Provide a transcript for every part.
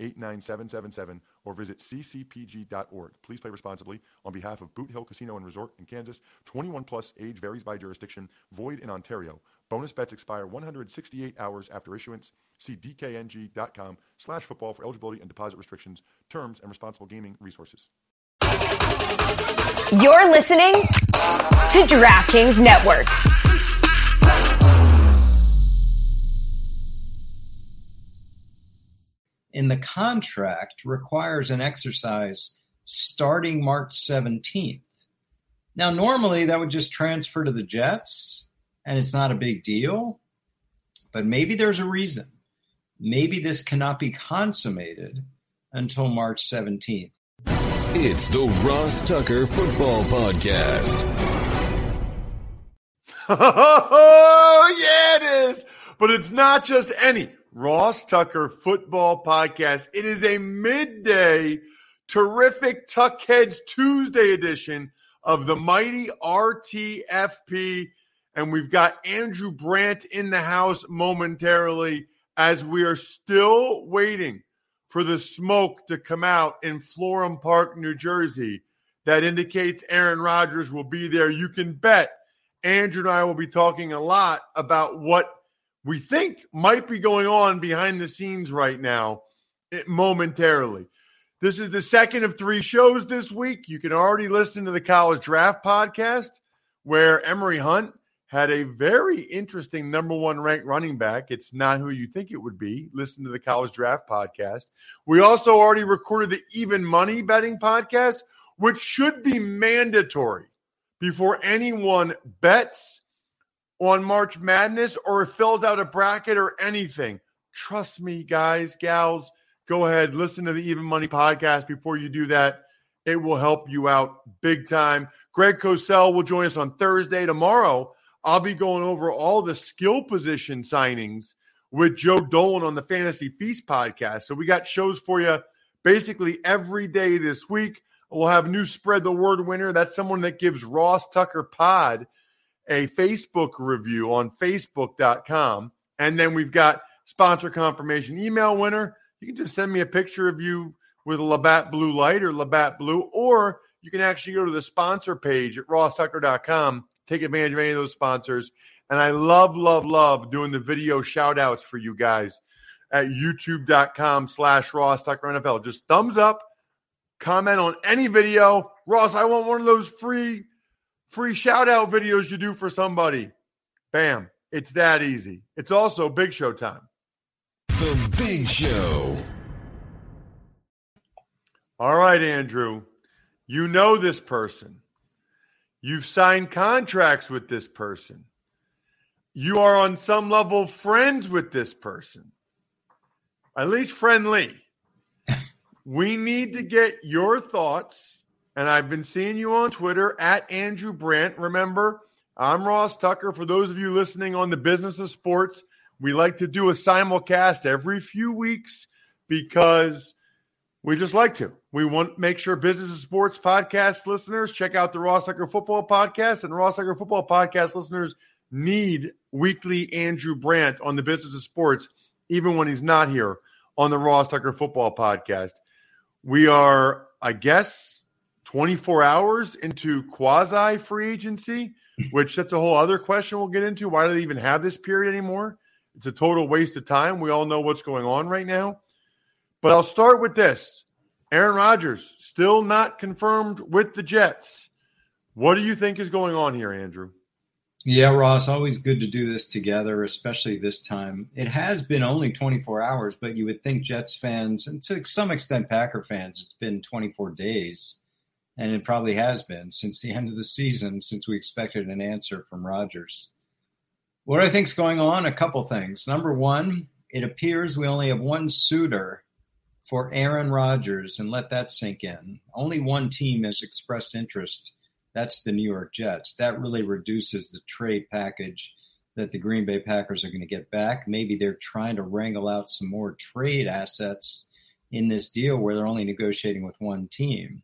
89777 or visit ccpg.org. Please play responsibly on behalf of Boot Hill Casino and Resort in Kansas. 21 plus age varies by jurisdiction. Void in Ontario. Bonus bets expire 168 hours after issuance. See dkng.com slash football for eligibility and deposit restrictions, terms, and responsible gaming resources. You're listening to DraftKings Network. In the contract requires an exercise starting March 17th. Now, normally that would just transfer to the Jets and it's not a big deal, but maybe there's a reason. Maybe this cannot be consummated until March 17th. It's the Ross Tucker Football Podcast. Oh, yeah, it is. But it's not just any Ross Tucker Football Podcast. It is a midday, terrific Tuckheads Tuesday edition of the mighty RTFP. And we've got Andrew Brandt in the house momentarily as we are still waiting for the smoke to come out in Florham Park, New Jersey. That indicates Aaron Rodgers will be there. You can bet Andrew and I will be talking a lot about what we think might be going on behind the scenes right now it, momentarily. This is the second of three shows this week. You can already listen to the college draft podcast where Emory Hunt had a very interesting number one ranked running back. It's not who you think it would be. Listen to the college draft podcast. We also already recorded the even money betting podcast, which should be mandatory before anyone bets on March Madness or fills out a bracket or anything. Trust me, guys, gals, go ahead, listen to the Even Money podcast before you do that. It will help you out big time. Greg Cosell will join us on Thursday. Tomorrow, I'll be going over all the skill position signings with Joe Dolan on the Fantasy Feast podcast. So we got shows for you basically every day this week. We'll have new spread the word winner. That's someone that gives Ross Tucker Pod a Facebook review on facebook.com. And then we've got sponsor confirmation email winner. You can just send me a picture of you with a Labatt Blue Light or Labatt Blue, or you can actually go to the sponsor page at rosstucker.com, take advantage of any of those sponsors. And I love, love, love doing the video shout outs for you guys at youtube.com slash Ross Tucker NFL. Just thumbs up, comment on any video. Ross, I want one of those free free shout out videos you do for somebody. Bam. It's that easy. It's also big show time. The Big Show. All right, Andrew. You know this person. You've signed contracts with this person. You are on some level friends with this person, at least friendly. we need to get your thoughts and I've been seeing you on Twitter at Andrew Brandt. Remember, I'm Ross Tucker. For those of you listening on the business of sports, we like to do a simulcast every few weeks because we just like to. We want to make sure business of sports podcast listeners check out the Ross Tucker Football Podcast, and Ross Tucker Football Podcast listeners need weekly Andrew Brandt on the business of sports, even when he's not here on the Ross Tucker Football Podcast. We are, I guess, 24 hours into quasi free agency, which that's a whole other question we'll get into. Why do they even have this period anymore? It's a total waste of time. We all know what's going on right now. But I'll start with this Aaron Rodgers, still not confirmed with the Jets. What do you think is going on here, Andrew? Yeah, Ross, always good to do this together, especially this time. It has been only 24 hours, but you would think Jets fans, and to some extent Packer fans, it's been 24 days. And it probably has been since the end of the season, since we expected an answer from Rodgers. What I think is going on, a couple things. Number one, it appears we only have one suitor for Aaron Rodgers, and let that sink in. Only one team has expressed interest that's the New York Jets. That really reduces the trade package that the Green Bay Packers are going to get back. Maybe they're trying to wrangle out some more trade assets in this deal where they're only negotiating with one team.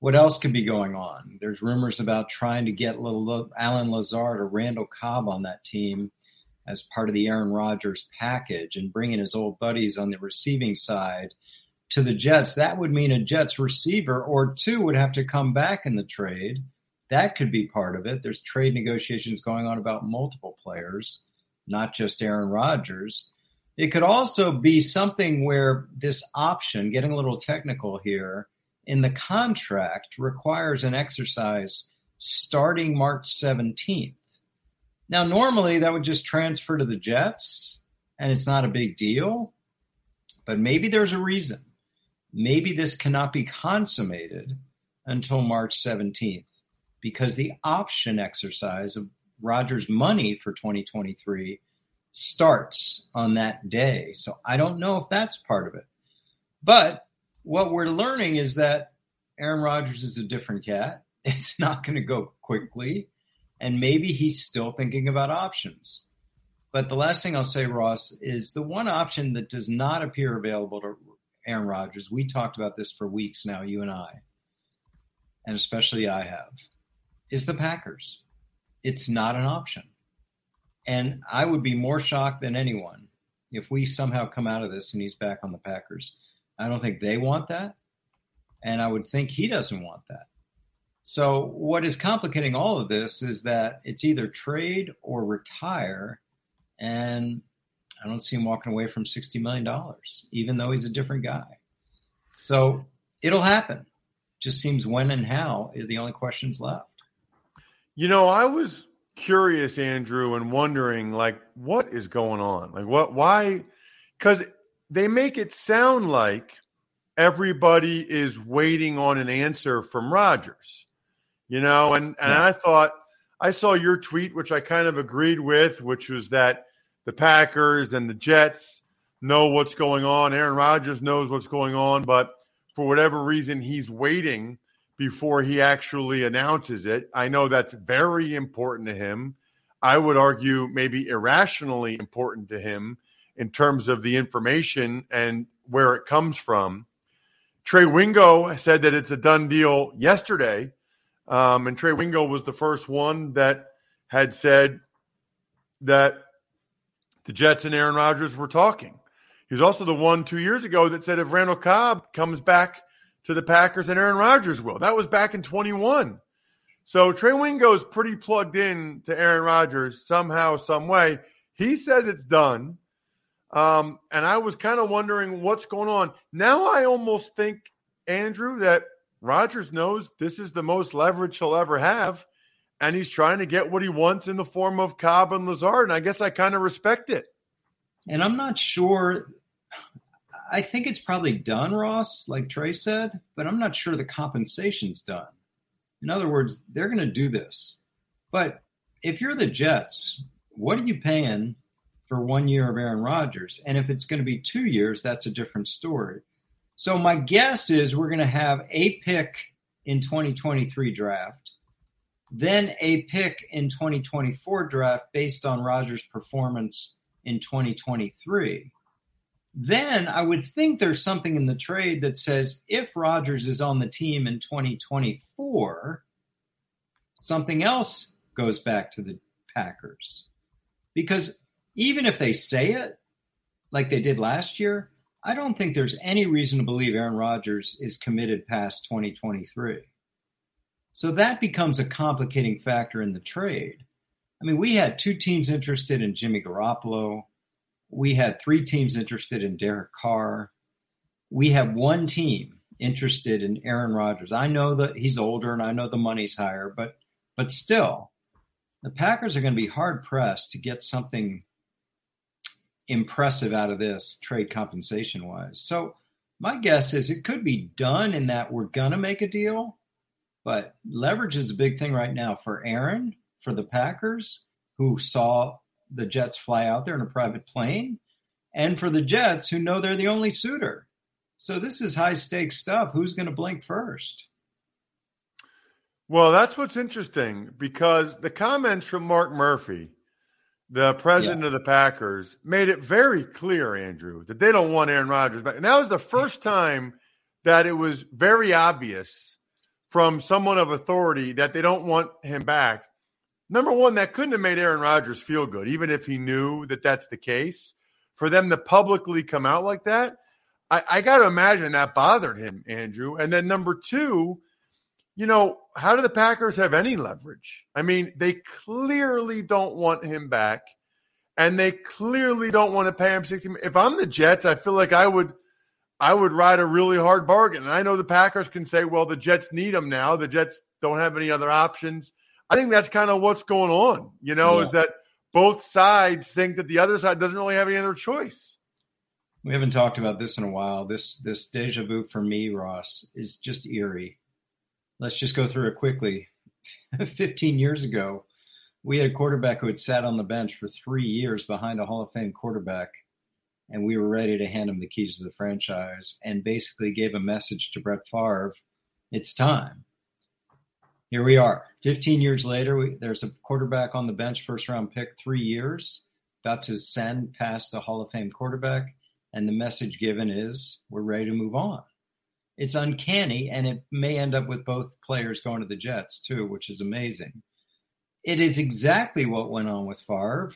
What else could be going on? There's rumors about trying to get little Allen Lazard or Randall Cobb on that team as part of the Aaron Rodgers package and bringing his old buddies on the receiving side to the Jets, that would mean a Jets receiver or two would have to come back in the trade. That could be part of it. There's trade negotiations going on about multiple players, not just Aaron Rodgers. It could also be something where this option, getting a little technical here, in the contract requires an exercise starting March 17th. Now, normally that would just transfer to the Jets and it's not a big deal, but maybe there's a reason maybe this cannot be consummated until March 17th because the option exercise of Rodgers' money for 2023 starts on that day. So I don't know if that's part of it. But what we're learning is that Aaron Rodgers is a different cat. It's not going to go quickly. And maybe he's still thinking about options. But the last thing I'll say, Ross, is the one option that does not appear available to Aaron Rodgers. We talked about this for weeks now, you and I, and especially I have, is the Packers. It's not an option. And I would be more shocked than anyone if we somehow come out of this and he's back on the Packers. I don't think they want that. And I would think he doesn't want that. So, what is complicating all of this is that it's either trade or retire. And I don't see him walking away from $60 million, even though he's a different guy. So it'll happen. Just seems when and how is the only questions left. You know, I was curious, Andrew, and wondering, like, what is going on? Like, what, why? Because they make it sound like everybody is waiting on an answer from Rodgers, you know, and, and yeah. I thought, I saw your tweet, which I kind of agreed with, which was that the Packers and the Jets know what's going on. Aaron Rodgers knows what's going on, but for whatever reason, he's waiting before he actually announces it. I know that's very important to him. I would argue maybe irrationally important to him in terms of the information and where it comes from. Trey Wingo said that it's a done deal yesterday. Um, and Trey Wingo was the first one that had said that the Jets and Aaron Rodgers were talking. He was also the one two years ago that said if Randall Cobb comes back to the Packers and Aaron Rodgers will. That was back in 21. So Trey Wingo is pretty plugged in to Aaron Rodgers somehow, some way. He says it's done. Um, and I was kind of wondering what's going on. Now I almost think, Andrew, that Rodgers knows this is the most leverage he'll ever have and he's trying to get what he wants in the form of Cobb and Lazard. And I guess I kind of respect it. And I'm not sure. I think it's probably done, Ross, like Trey said, but I'm not sure the compensation's done. In other words, they're going to do this. But if you're the Jets, what are you paying for one year of Aaron Rodgers? And if it's going to be two years, that's a different story. So my guess is we're going to have a pick in 2023 draft then a pick in 2024 draft based on Rodgers' performance in 2023. Then I would think there's something in the trade that says if Rodgers is on the team in 2024, something else goes back to the Packers. Because even if they say it like they did last year, I don't think there's any reason to believe Aaron Rodgers is committed past 2023. So that becomes a complicating factor in the trade. I mean, we had two teams interested in Jimmy Garoppolo. We had three teams interested in Derek Carr. We have one team interested in Aaron Rodgers. I know that he's older and I know the money's higher, but but still, the Packers are going to be hard pressed to get something impressive out of this trade compensation wise. So my guess is it could be done in that we're going to make a deal, but leverage is a big thing right now for Aaron, for the Packers, who saw the Jets fly out there in a private plane, and for the Jets, who know they're the only suitor. So this is high stakes stuff. Who's going to blink first? Well, that's what's interesting because the comments from Mark Murphy, the president yeah. of the Packers, made it very clear, Andrew, that they don't want Aaron Rodgers back. And that was the first time that it was very obvious from someone of authority that they don't want him back. Number one, that couldn't have made Aaron Rodgers feel good, even if he knew that that's the case. For them to publicly come out like that, I, I got to imagine that bothered him, Andrew. And then number two, you know, how do the Packers have any leverage? I mean, they clearly don't want him back, and they clearly don't want to pay him sixty. If I'm the Jets, I feel like I would, I would ride a really hard bargain. And I know the Packers can say, "Well, the Jets need him now. The Jets don't have any other options." I think that's kind of what's going on. You know, yeah. is that both sides think that the other side doesn't really have any other choice. We haven't talked about this in a while. This this deja vu for me, Ross, is just eerie. Let's just go through it quickly. 15 years ago, we had a quarterback who had sat on the bench for three years behind a Hall of Fame quarterback, and we were ready to hand him the keys to the franchise and basically gave a message to Brett Favre it's time. Here we are. 15 years later, we, there's a quarterback on the bench, first round pick, three years, about to send past a Hall of Fame quarterback and the message given is we're ready to move on. It's uncanny, and it may end up with both players going to the Jets too, which is amazing. It is exactly what went on with Favre.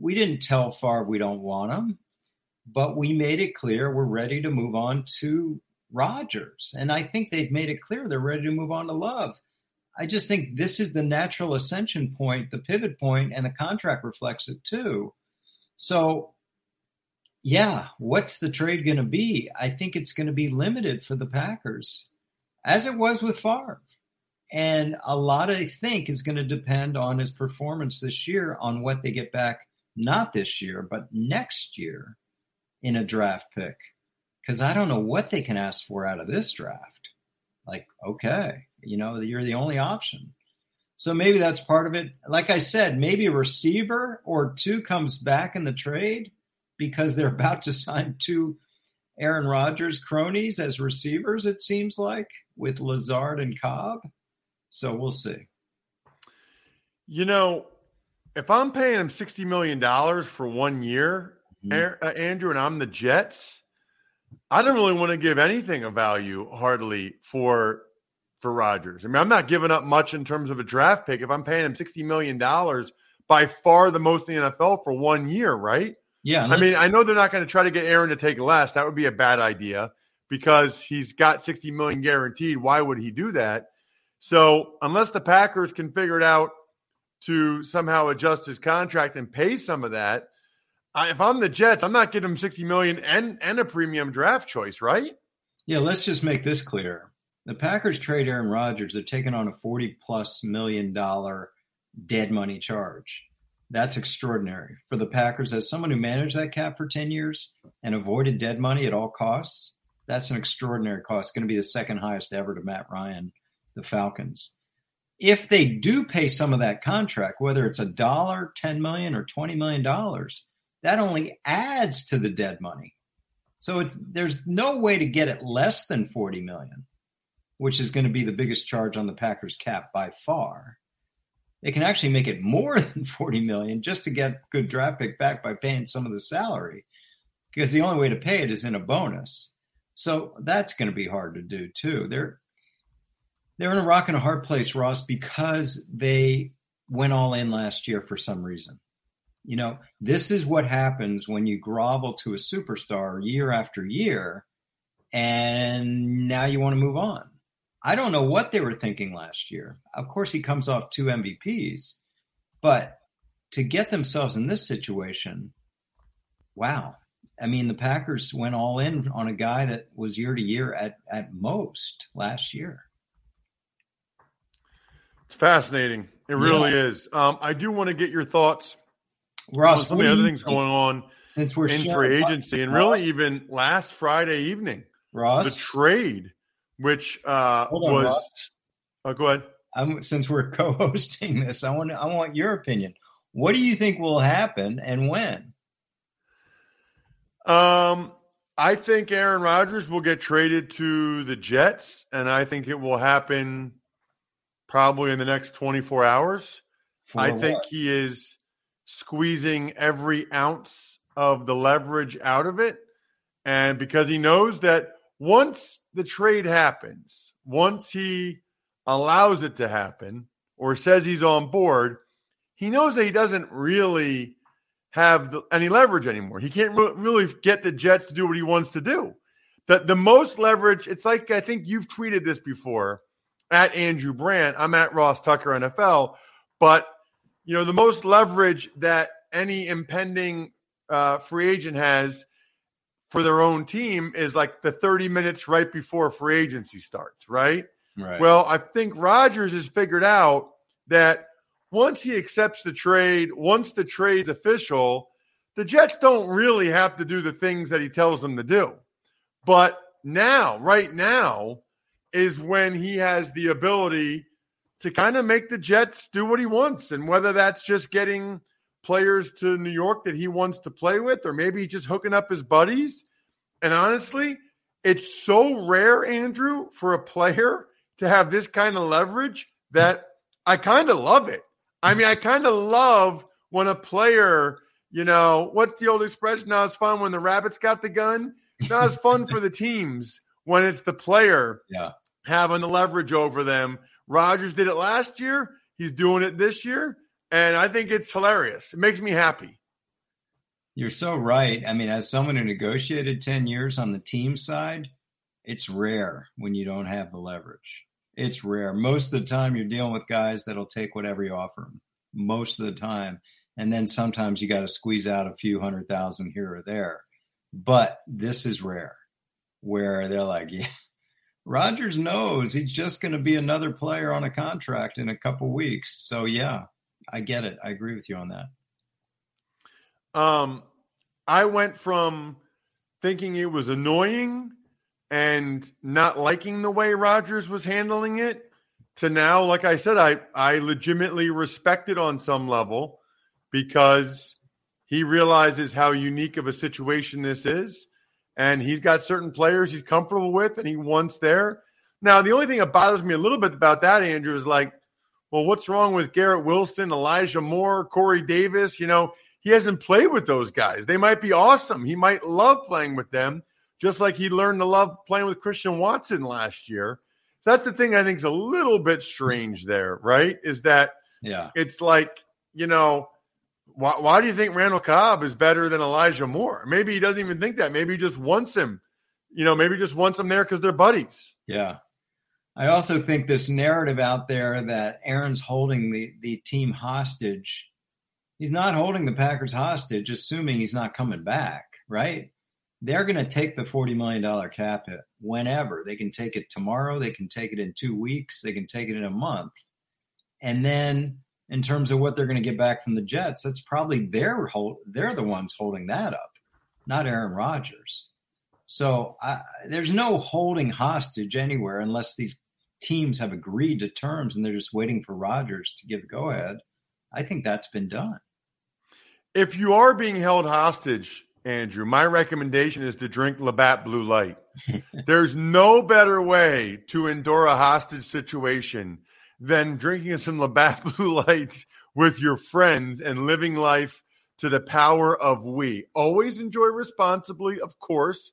We didn't tell Favre we don't want him, but we made it clear we're ready to move on to Rodgers. And I think they've made it clear they're ready to move on to Love. I just think this is the natural ascension point, the pivot point, and the contract reflects it too. So yeah, what's the trade going to be? I think it's going to be limited for the Packers, as it was with Favre. And a lot, I think, is going to depend on his performance this year, on what they get back, not this year, but next year in a draft pick. Because I don't know what they can ask for out of this draft. Like, okay, you know, you're the only option. So maybe that's part of it. Like I said, maybe a receiver or two comes back in the trade because they're about to sign two Aaron Rodgers cronies as receivers, it seems like, with Lazard and Cobb. So we'll see. You know, if I'm paying him $60 million for one year, mm-hmm. Andrew, and I'm the Jets, I don't really want to give anything of value hardly for for Rodgers. I mean, I'm not giving up much in terms of a draft pick if I'm paying him $60 million, by far the most in the NFL for one year, right? Yeah. I mean, I know they're not going to try to get Aaron to take less. That would be a bad idea because he's got 60 million guaranteed. Why would he do that? So, unless the Packers can figure it out to somehow adjust his contract and pay some of that, I, if I'm the Jets, I'm not getting him 60 million and and a premium draft choice, right? Yeah, let's just make this clear. The Packers trade Aaron Rodgers, they're taking on a 40 plus million dollar dead money charge. That's extraordinary for the Packers as someone who managed that cap for 10 years and avoided dead money at all costs. That's an extraordinary cost. going to be the second highest ever to Matt Ryan, the Falcons. If they do pay some of that contract, whether it's a dollar, 10 million, or 20 million dollars, that only adds to the dead money. So there's no way to get it less than 40 million, which is going to be the biggest charge on the Packers cap by far they can actually make it more than 40 million just to get good draft pick back by paying some of the salary because the only way to pay it is in a bonus. So that's going to be hard to do too. They're they're in a rock and a hard place ross because they went all in last year for some reason. You know this is what happens when you grovel to a superstar year after year and now you want to move on I don't know what they were thinking last year. Of course, he comes off two MVPs, but to get themselves in this situation, wow. I mean, the Packers went all in on a guy that was year to year at at most last year. It's fascinating. It really yeah. is. Um, I do want to get your thoughts Ross, on some of the other things going on since we're in free agency, and really even last Friday evening, Ross, the trade, which uh, on, was. Oh, go ahead. I'm, since we're co-hosting this, I want I want your opinion. What do you think will happen and when? Um, I think Aaron Rodgers will get traded to the Jets, and I think it will happen probably in the next 24 hours. For I what? think he is squeezing every ounce of the leverage out of it. And because he knows that once the trade happens, once he allows it to happen or says he's on board, he knows that he doesn't really have the, any leverage anymore. He can't re- really get the Jets to do what he wants to do. The, the most leverage, it's like I think you've tweeted this before at Andrew Brandt. I'm at Ross Tucker NFL. But, you know, the most leverage that any impending uh, free agent has for their own team is like the 30 minutes right before free agency starts, right? Right. Well, I think Rodgers has figured out that once he accepts the trade, once the trade's official, the Jets don't really have to do the things that he tells them to do. But now, right now, is when he has the ability to kind of make the Jets do what he wants. And whether that's just getting players to New York that he wants to play with, or maybe just hooking up his buddies. And honestly, it's so rare, Andrew, for a player to have this kind of leverage that I kind of love it. I mean, I kind of love when a player, you know, what's the old expression? Not as fun when the rabbits got the gun. Not as fun for the teams when it's the player yeah. having the leverage over them. Rodgers did it last year. He's doing it this year. And I think it's hilarious. It makes me happy. You're so right. I mean, as someone who negotiated 10 years on the team side, it's rare when you don't have the leverage. It's rare. Most of the time, you're dealing with guys that'll take whatever you offer them. Most of the time. And then sometimes you got to squeeze out a few hundred thousand here or there. But this is rare where they're like, yeah, Rodgers knows he's just going to be another player on a contract in a couple weeks. So, yeah, I get it. I agree with you on that. Um, I went from thinking it was annoying and not liking the way Rodgers was handling it to now, like I said, I, I legitimately respect it on some level because he realizes how unique of a situation this is. And he's got certain players he's comfortable with and he wants there. Now, the only thing that bothers me a little bit about that, Andrew, is like, well, what's wrong with Garrett Wilson, Elijah Moore, Corey Davis? You know, he hasn't played with those guys. They might be awesome. He might love playing with them just like he learned to love playing with Christian Watson last year. That's the thing I think is a little bit strange there, right? Is that yeah, it's like, you know, why, why do you think Randall Cobb is better than Elijah Moore? Maybe he doesn't even think that. Maybe he just wants him, you know, maybe just wants him there because they're buddies. Yeah. I also think this narrative out there that Aaron's holding the, the team hostage. He's not holding the Packers hostage, assuming he's not coming back, right? they're going to take the $40 million cap hit whenever. They can take it tomorrow. They can take it in two weeks. They can take it in a month. And then in terms of what they're going to get back from the Jets, that's probably their hold, they're the ones holding that up, not Aaron Rodgers. So I, there's no holding hostage anywhere unless these teams have agreed to terms and they're just waiting for Rodgers to give the go ahead. I think that's been done. If you are being held hostage, Andrew, my recommendation is to drink Labatt Blue Light. There's no better way to endure a hostage situation than drinking some Labatt Blue Light with your friends and living life to the power of we. Always enjoy responsibly, of course.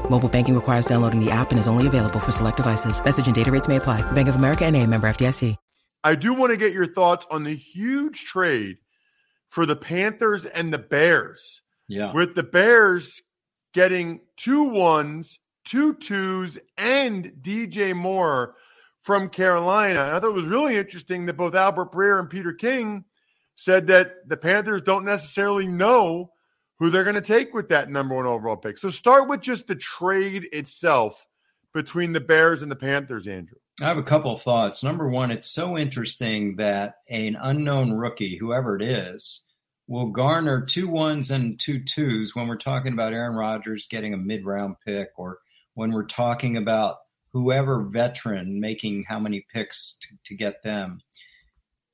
Mobile banking requires downloading the app and is only available for select devices. Message and data rates may apply. Bank of America and a member FDIC. I do want to get your thoughts on the huge trade for the Panthers and the Bears. Yeah. With the Bears getting two ones, two twos, and DJ Moore from Carolina. I thought it was really interesting that both Albert Breer and Peter King said that the Panthers don't necessarily know who they're going to take with that number one overall pick. So start with just the trade itself between the Bears and the Panthers, Andrew. I have a couple of thoughts. Number one, it's so interesting that an unknown rookie, whoever it is, will garner two ones and two twos when we're talking about Aaron Rodgers getting a mid round pick or when we're talking about whoever veteran making how many picks to, to get them.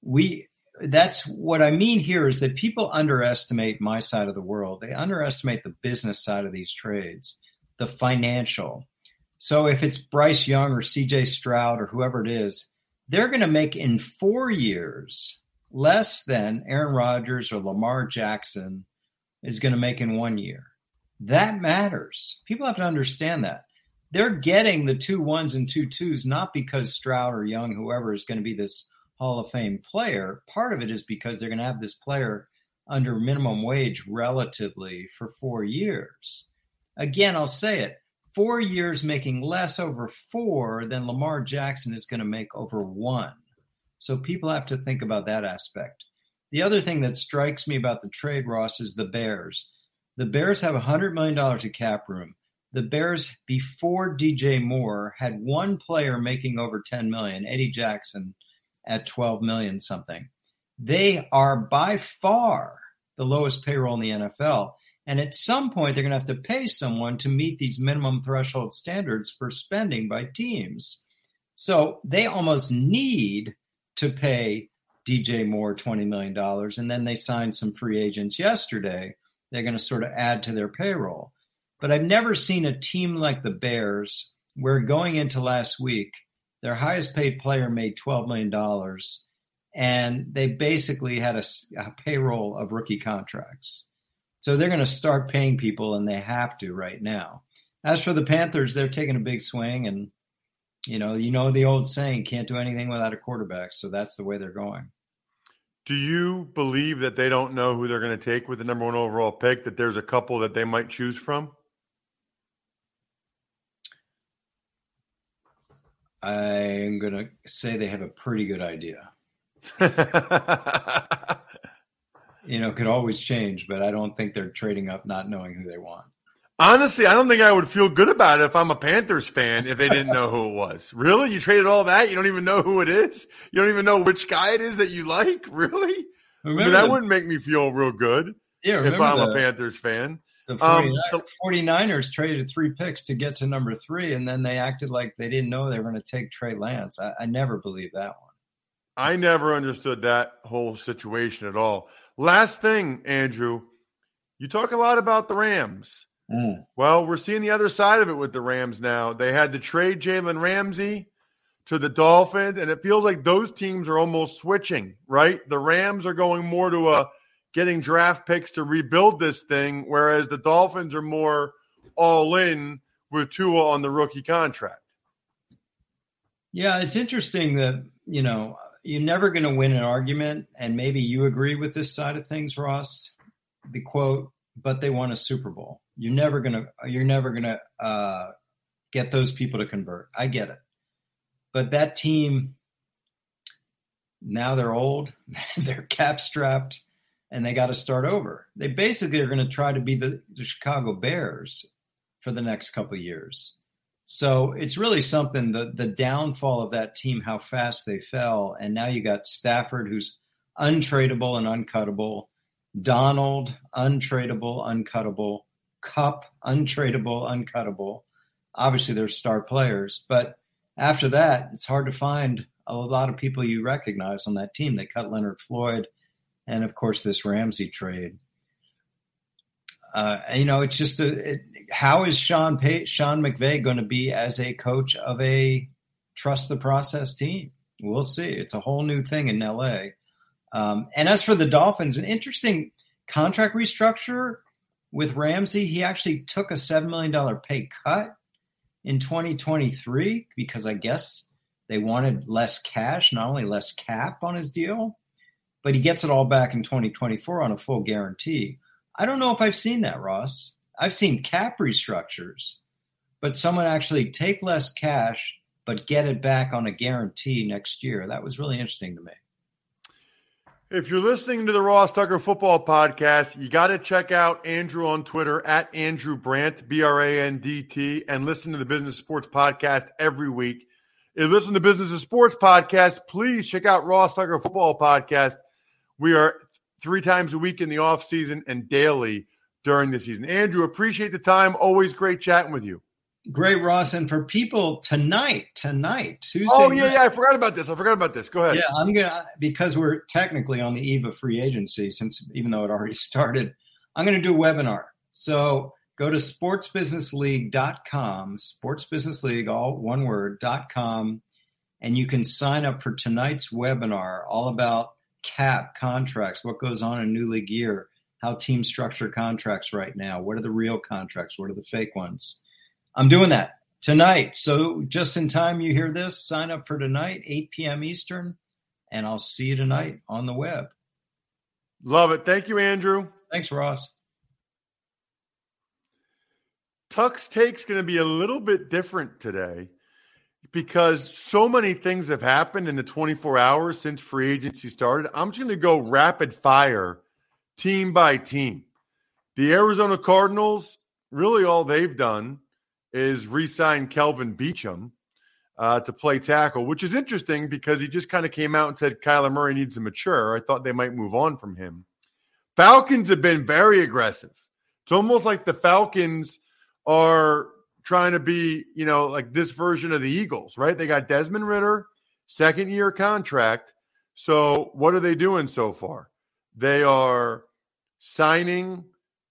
We that's what I mean here is that people underestimate my side of the world. They underestimate the business side of these trades, the financial. So if it's Bryce Young or CJ Stroud or whoever it is, they're going to make in four years less than Aaron Rodgers or Lamar Jackson is going to make in one year. That matters. People have to understand that. They're getting the two ones and two twos not because Stroud or Young, whoever is going to be this Hall of Fame player. Part of it is because they're going to have this player under minimum wage relatively for four years. Again, I'll say it four years making less over four than Lamar Jackson is going to make over one. So people have to think about that aspect. The other thing that strikes me about the trade, Ross, is the Bears. The Bears have $100 million of cap room. The Bears, before DJ Moore, had one player making over 10 million, Eddie Jackson at 12 million something. They are by far the lowest payroll in the NFL. And at some point, they're going to have to pay someone to meet these minimum threshold standards for spending by teams. So they almost need to pay DJ Moore $20 million. And then they signed some free agents yesterday. They're going to sort of add to their payroll. But I've never seen a team like the Bears where going into last week, their highest paid player made $12 million, and they basically had a, a payroll of rookie contracts. So they're going to start paying people, and they have to right now. As for the Panthers, they're taking a big swing, and you know, you know the old saying, "Can't do anything without a quarterback." So that's the way they're going. Do you believe that they don't know who they're going to take with the number one overall pick? That there's a couple that they might choose from? I'm going to say they have a pretty good idea. you know, could always change, but I don't think they're trading up not knowing who they want. Honestly, I don't think I would feel good about it if I'm a Panthers fan if they didn't know who it was. Really? You traded all that? You don't even know who it is? You don't even know which guy it is that you like? Really? I mean, that the, wouldn't make me feel real good yeah, if I'm the, a Panthers fan. The 49ers, um, 49ers, traded three picks to get to number three, and then they acted like they didn't know they were going to take Trey Lance. I, I never believed that one. I never understood that whole situation at all. Last thing, Andrew, you talk a lot about the Rams. Mm. Well, we're seeing the other side of it with the Rams now. They had to trade Jalen Ramsey to the Dolphins, and it feels like those teams are almost switching, right? The Rams are going more to a getting draft picks to rebuild this thing, whereas the Dolphins are more all in with Tua on the rookie contract. Yeah, it's interesting that, you know, you're never going to win an argument, and maybe you agree with this side of things, Ross. The quote, but they won a Super Bowl. You're never gonna you're never gonna uh, get those people to convert. I get it, but that team now they're old, they're cap strapped, and they got to start over. They basically are going to try to be the, the Chicago Bears for the next couple years. So it's really something the the downfall of that team, how fast they fell, and now you got Stafford, who's untradeable and uncuttable, Donald, untradeable, uncuttable, Kupp, untradeable, uncuttable. Obviously, they're star players, but after that, it's hard to find a lot of people you recognize on that team. They cut Leonard Floyd, and of course, this Ramsey trade. Uh, you know, it's just a, it, how is Sean Pay, Sean McVay going to be as a coach of a trust the process team? We'll see. It's a whole new thing in LA. Um, and as for the Dolphins, an interesting contract restructure with Ramsey, he actually took a $7 million pay cut in 2023 because I guess they wanted less cash, not only less cap on his deal, but he gets it all back in 2024 on a full guarantee. I don't know if I've seen that, Ross. I've seen cap restructures, but someone actually take less cash but get it back on a guarantee next year. That was really interesting to me. If you're listening to the Ross Tucker Football Podcast, you got to check out Andrew on Twitter at Andrew Brandt, B R A N D T, and listen to the Business Sports Podcast every week. If you listen to Business and Sports Podcast, please check out Ross Tucker Football Podcast. We are three times a week in the off season and daily during the season. Andrew, appreciate the time. Always great chatting with you. Great, Ross. And for people tonight, tonight, Tuesday. Oh yeah, night, yeah. I forgot about this. I forgot about this. Go ahead. Yeah, I'm gonna because we're technically on the eve of free agency, since even though it already started, I'm gonna do a webinar. So go to sportsbusinessleague.com, sportsbusinessleague, all one word, dot com, and you can sign up for tonight's webinar all about cap contracts, what goes on in new league year, how teams structure contracts right now, what are the real contracts, what are the fake ones. I'm doing that tonight. So just in time you hear this, sign up for tonight, 8 p.m. Eastern, and I'll see you tonight on the web. Love it. Thank you, Andrew. Thanks, Ross. Tuck's take's going to be a little bit different today because so many things have happened in the 24 hours since free agency started. I'm just going to go rapid fire, team by team. The Arizona Cardinals, really all they've done is re sign Kelvin Beachum uh, to play tackle, which is interesting because he just kind of came out and said Kyler Murray needs to mature. I thought they might move on from him. Falcons have been very aggressive. It's almost like the Falcons are trying to be, you know, like this version of the Eagles, right? They got Desmond Ridder, second year contract. So what are they doing so far? They are signing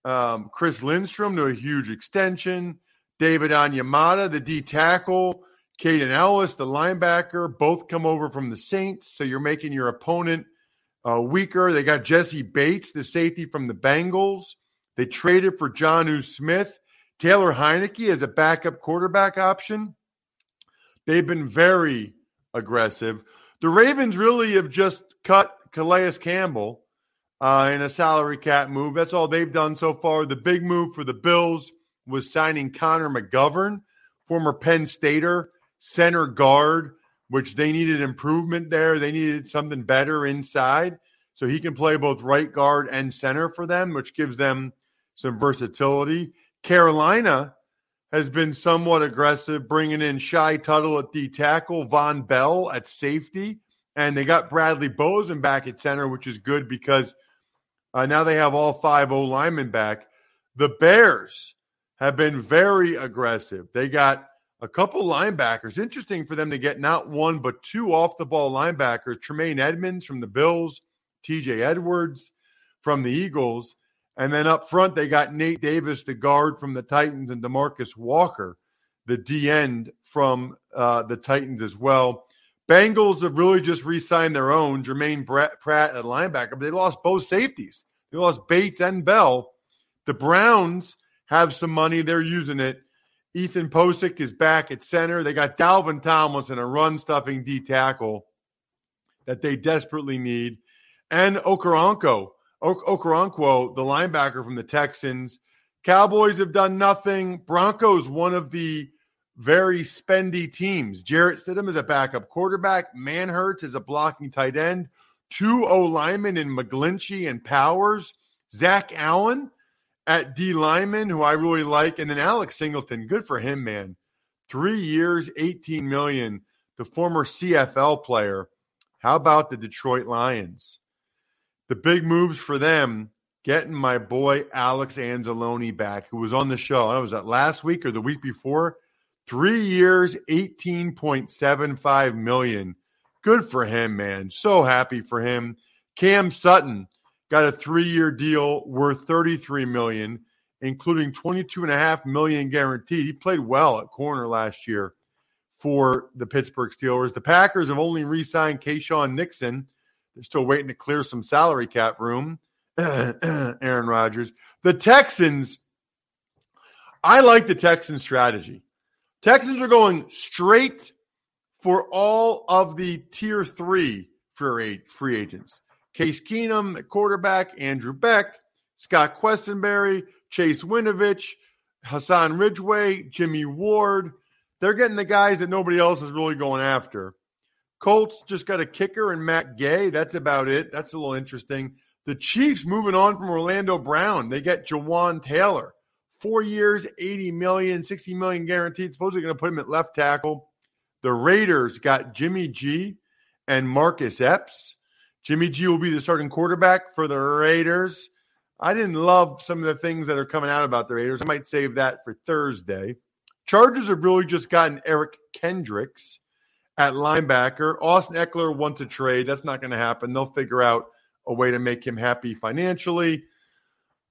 um, Chris Lindstrom to a huge extension. David Onyemata, the D tackle, Kaden Elliss, the linebacker, both come over from the Saints. So you're making your opponent uh, weaker. They got Jessie Bates, the safety from the Bengals. They traded for Jonnu Smith. Taylor Heinicke as a backup quarterback option. They've been very aggressive. The Ravens really have just cut Calais Campbell uh, in a salary cap move. That's all they've done so far. The big move for the Bills was signing Connor McGovern, former Penn Stater, center guard, which they needed improvement there. They needed something better inside. So he can play both right guard and center for them, which gives them some versatility. Carolina has been somewhat aggressive, bringing in Shy Tuttle at D tackle, Vonn Bell at safety, and they got Bradley Bozeman back at center, which is good because uh, now they have all five O linemen back. The Bears have been very aggressive. They got a couple linebackers. Interesting for them to get not one, but two off the ball linebackers Tremaine Edmunds from the Bills, TJ Edwards from the Eagles. And then up front, they got Nate Davis, the guard from the Titans, and Demarcus Walker, the D end from uh, the Titans as well. Bengals have really just re signed their own, Germaine Pratt at linebacker, but they lost both safeties. They lost Bates and Bell. The Browns have some money. They're using it. Ethan Pocic is back at center. They got Dalvin Tomlinson, a run stuffing D tackle that they desperately need. And Okoronkwo, Okoronkwo, the linebacker from the Texans. Cowboys have done nothing. Broncos, one of the very spendy teams. Jarrett Stidham is a backup quarterback. Manhertz is a blocking tight end. Two O linemen in McGlinchey and Powers. Zach Allen at D lineman, who I really like, and then Alex Singleton. Good for him, man. Three years, 18 million. The former CFL player. How about the Detroit Lions? The big moves for them getting my boy Alex Anzalone back, who was on the show. I was that last week or the week before. Three years, 18.75 million. Good for him, man. So happy for him. Cam Sutton, got a three-year deal worth 33 million, including 22 and a half million guaranteed. He played well at corner last year for the Pittsburgh Steelers. The Packers have only re-signed Keisean Nixon. They're still waiting to clear some salary cap room. Aaron Rodgers. The Texans, I like the Texans strategy. Texans are going straight for all of the tier three free agents. Case Keenum at quarterback, Andrew Beck, Scott Quessenberry, Chase Winovich, Hassan Ridgeway, Jimmy Ward. They're getting the guys that nobody else is really going after. Colts just got a kicker and Matt Gay. That's about it. That's a little interesting. The Chiefs moving on from Orlando Brown. They get Jawaan Taylor. Four years, 80 million, 60 million guaranteed. Supposedly going to put him at left tackle. The Raiders got Jimmy G and Marcus Epps. Jimmy G will be the starting quarterback for the Raiders. I didn't love some of the things that are coming out about the Raiders. I might save that for Thursday. Chargers have really just gotten Eric Kendricks at linebacker. Austin Ekeler wants a trade. That's not going to happen. They'll figure out a way to make him happy financially.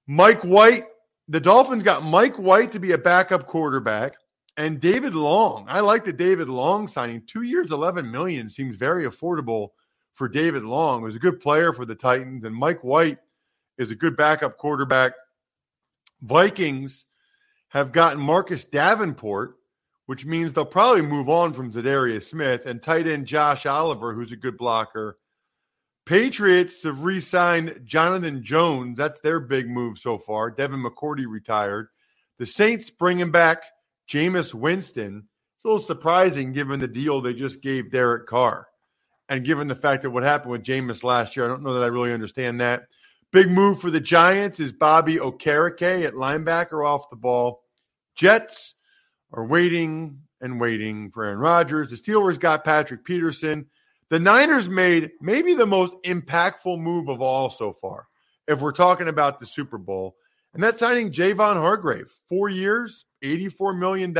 Mike White, the Dolphins got Mike White to be a backup quarterback and David Long. I like the David Long signing. Two years, 11 million seems very affordable for David Long. He was a good player for the Titans, and Mike White is a good backup quarterback. Vikings have gotten Marcus Davenport, which means they'll probably move on from Za'Darius Smith and tight end Josh Oliver, who's a good blocker. Patriots have re signed Jonathan Jones. That's their big move so far. Devin McCourty retired. The Saints bringing back Jameis Winston. It's a little surprising given the deal they just gave Derek Carr. And given the fact that what happened with Jameis last year, I don't know that I really understand that. Big move for the Giants is Bobby Okereke at linebacker off the ball. Jets are waiting and waiting for Aaron Rodgers. The Steelers got Patrick Peterson. The Niners made maybe the most impactful move of all so far, if we're talking about the Super Bowl. And that's signing Javon Hargrave, four years, $84 million.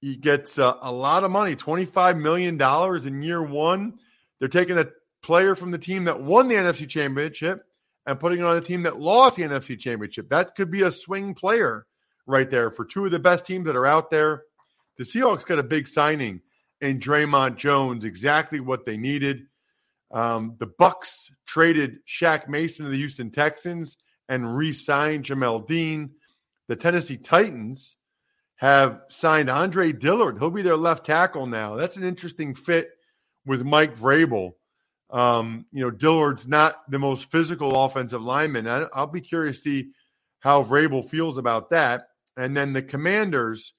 He gets uh, a lot of money, $25 million in year one. They're taking a player from the team that won the NFC Championship and putting it on the team that lost the NFC Championship. That could be a swing player right there for two of the best teams that are out there. The Seahawks got a big signing in Dre'Mont Jones, exactly what they needed. Um, the Bucs traded Shaq Mason to the Houston Texans and re-signed Jamel Dean. The Tennessee Titans have signed Andre Dillard. He'll be their left tackle now. That's an interesting fit with Mike Vrabel. Um, you know, Dillard's not the most physical offensive lineman. I, will be curious to see how Vrabel feels about that. And then the Commanders,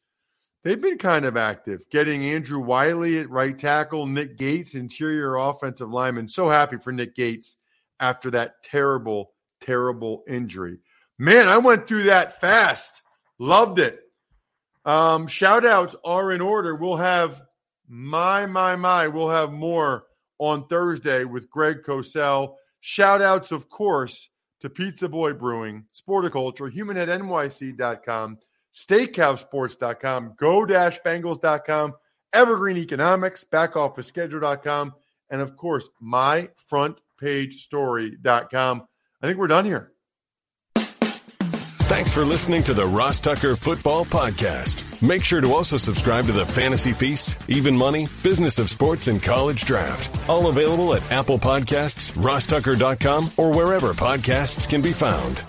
they've been kind of active, getting Andrew Wylie at right tackle, Nick Gates, interior offensive lineman. So happy for Nick Gates after that terrible, terrible injury. Man, I went through that fast. Loved it. Um, shout outs are in order. We'll have my, my, my, we'll have more on Thursday with Greg Cosell. Shout outs, of course, to Pizza Boy Brewing, Sporticulture, HumanHeadNYC.com, SteakhouseSports.com, Go-Bengals.com, Evergreen Economics, BackOfficeSchedule.com, and of course, MyFrontPageStory.com. I think we're done here. Thanks for listening to the Ross Tucker Football Podcast. Make sure to also subscribe to the Fantasy Feast, Even Money, Business of Sports, and College Draft. All available at Apple Podcasts, rosstucker.com, or wherever podcasts can be found.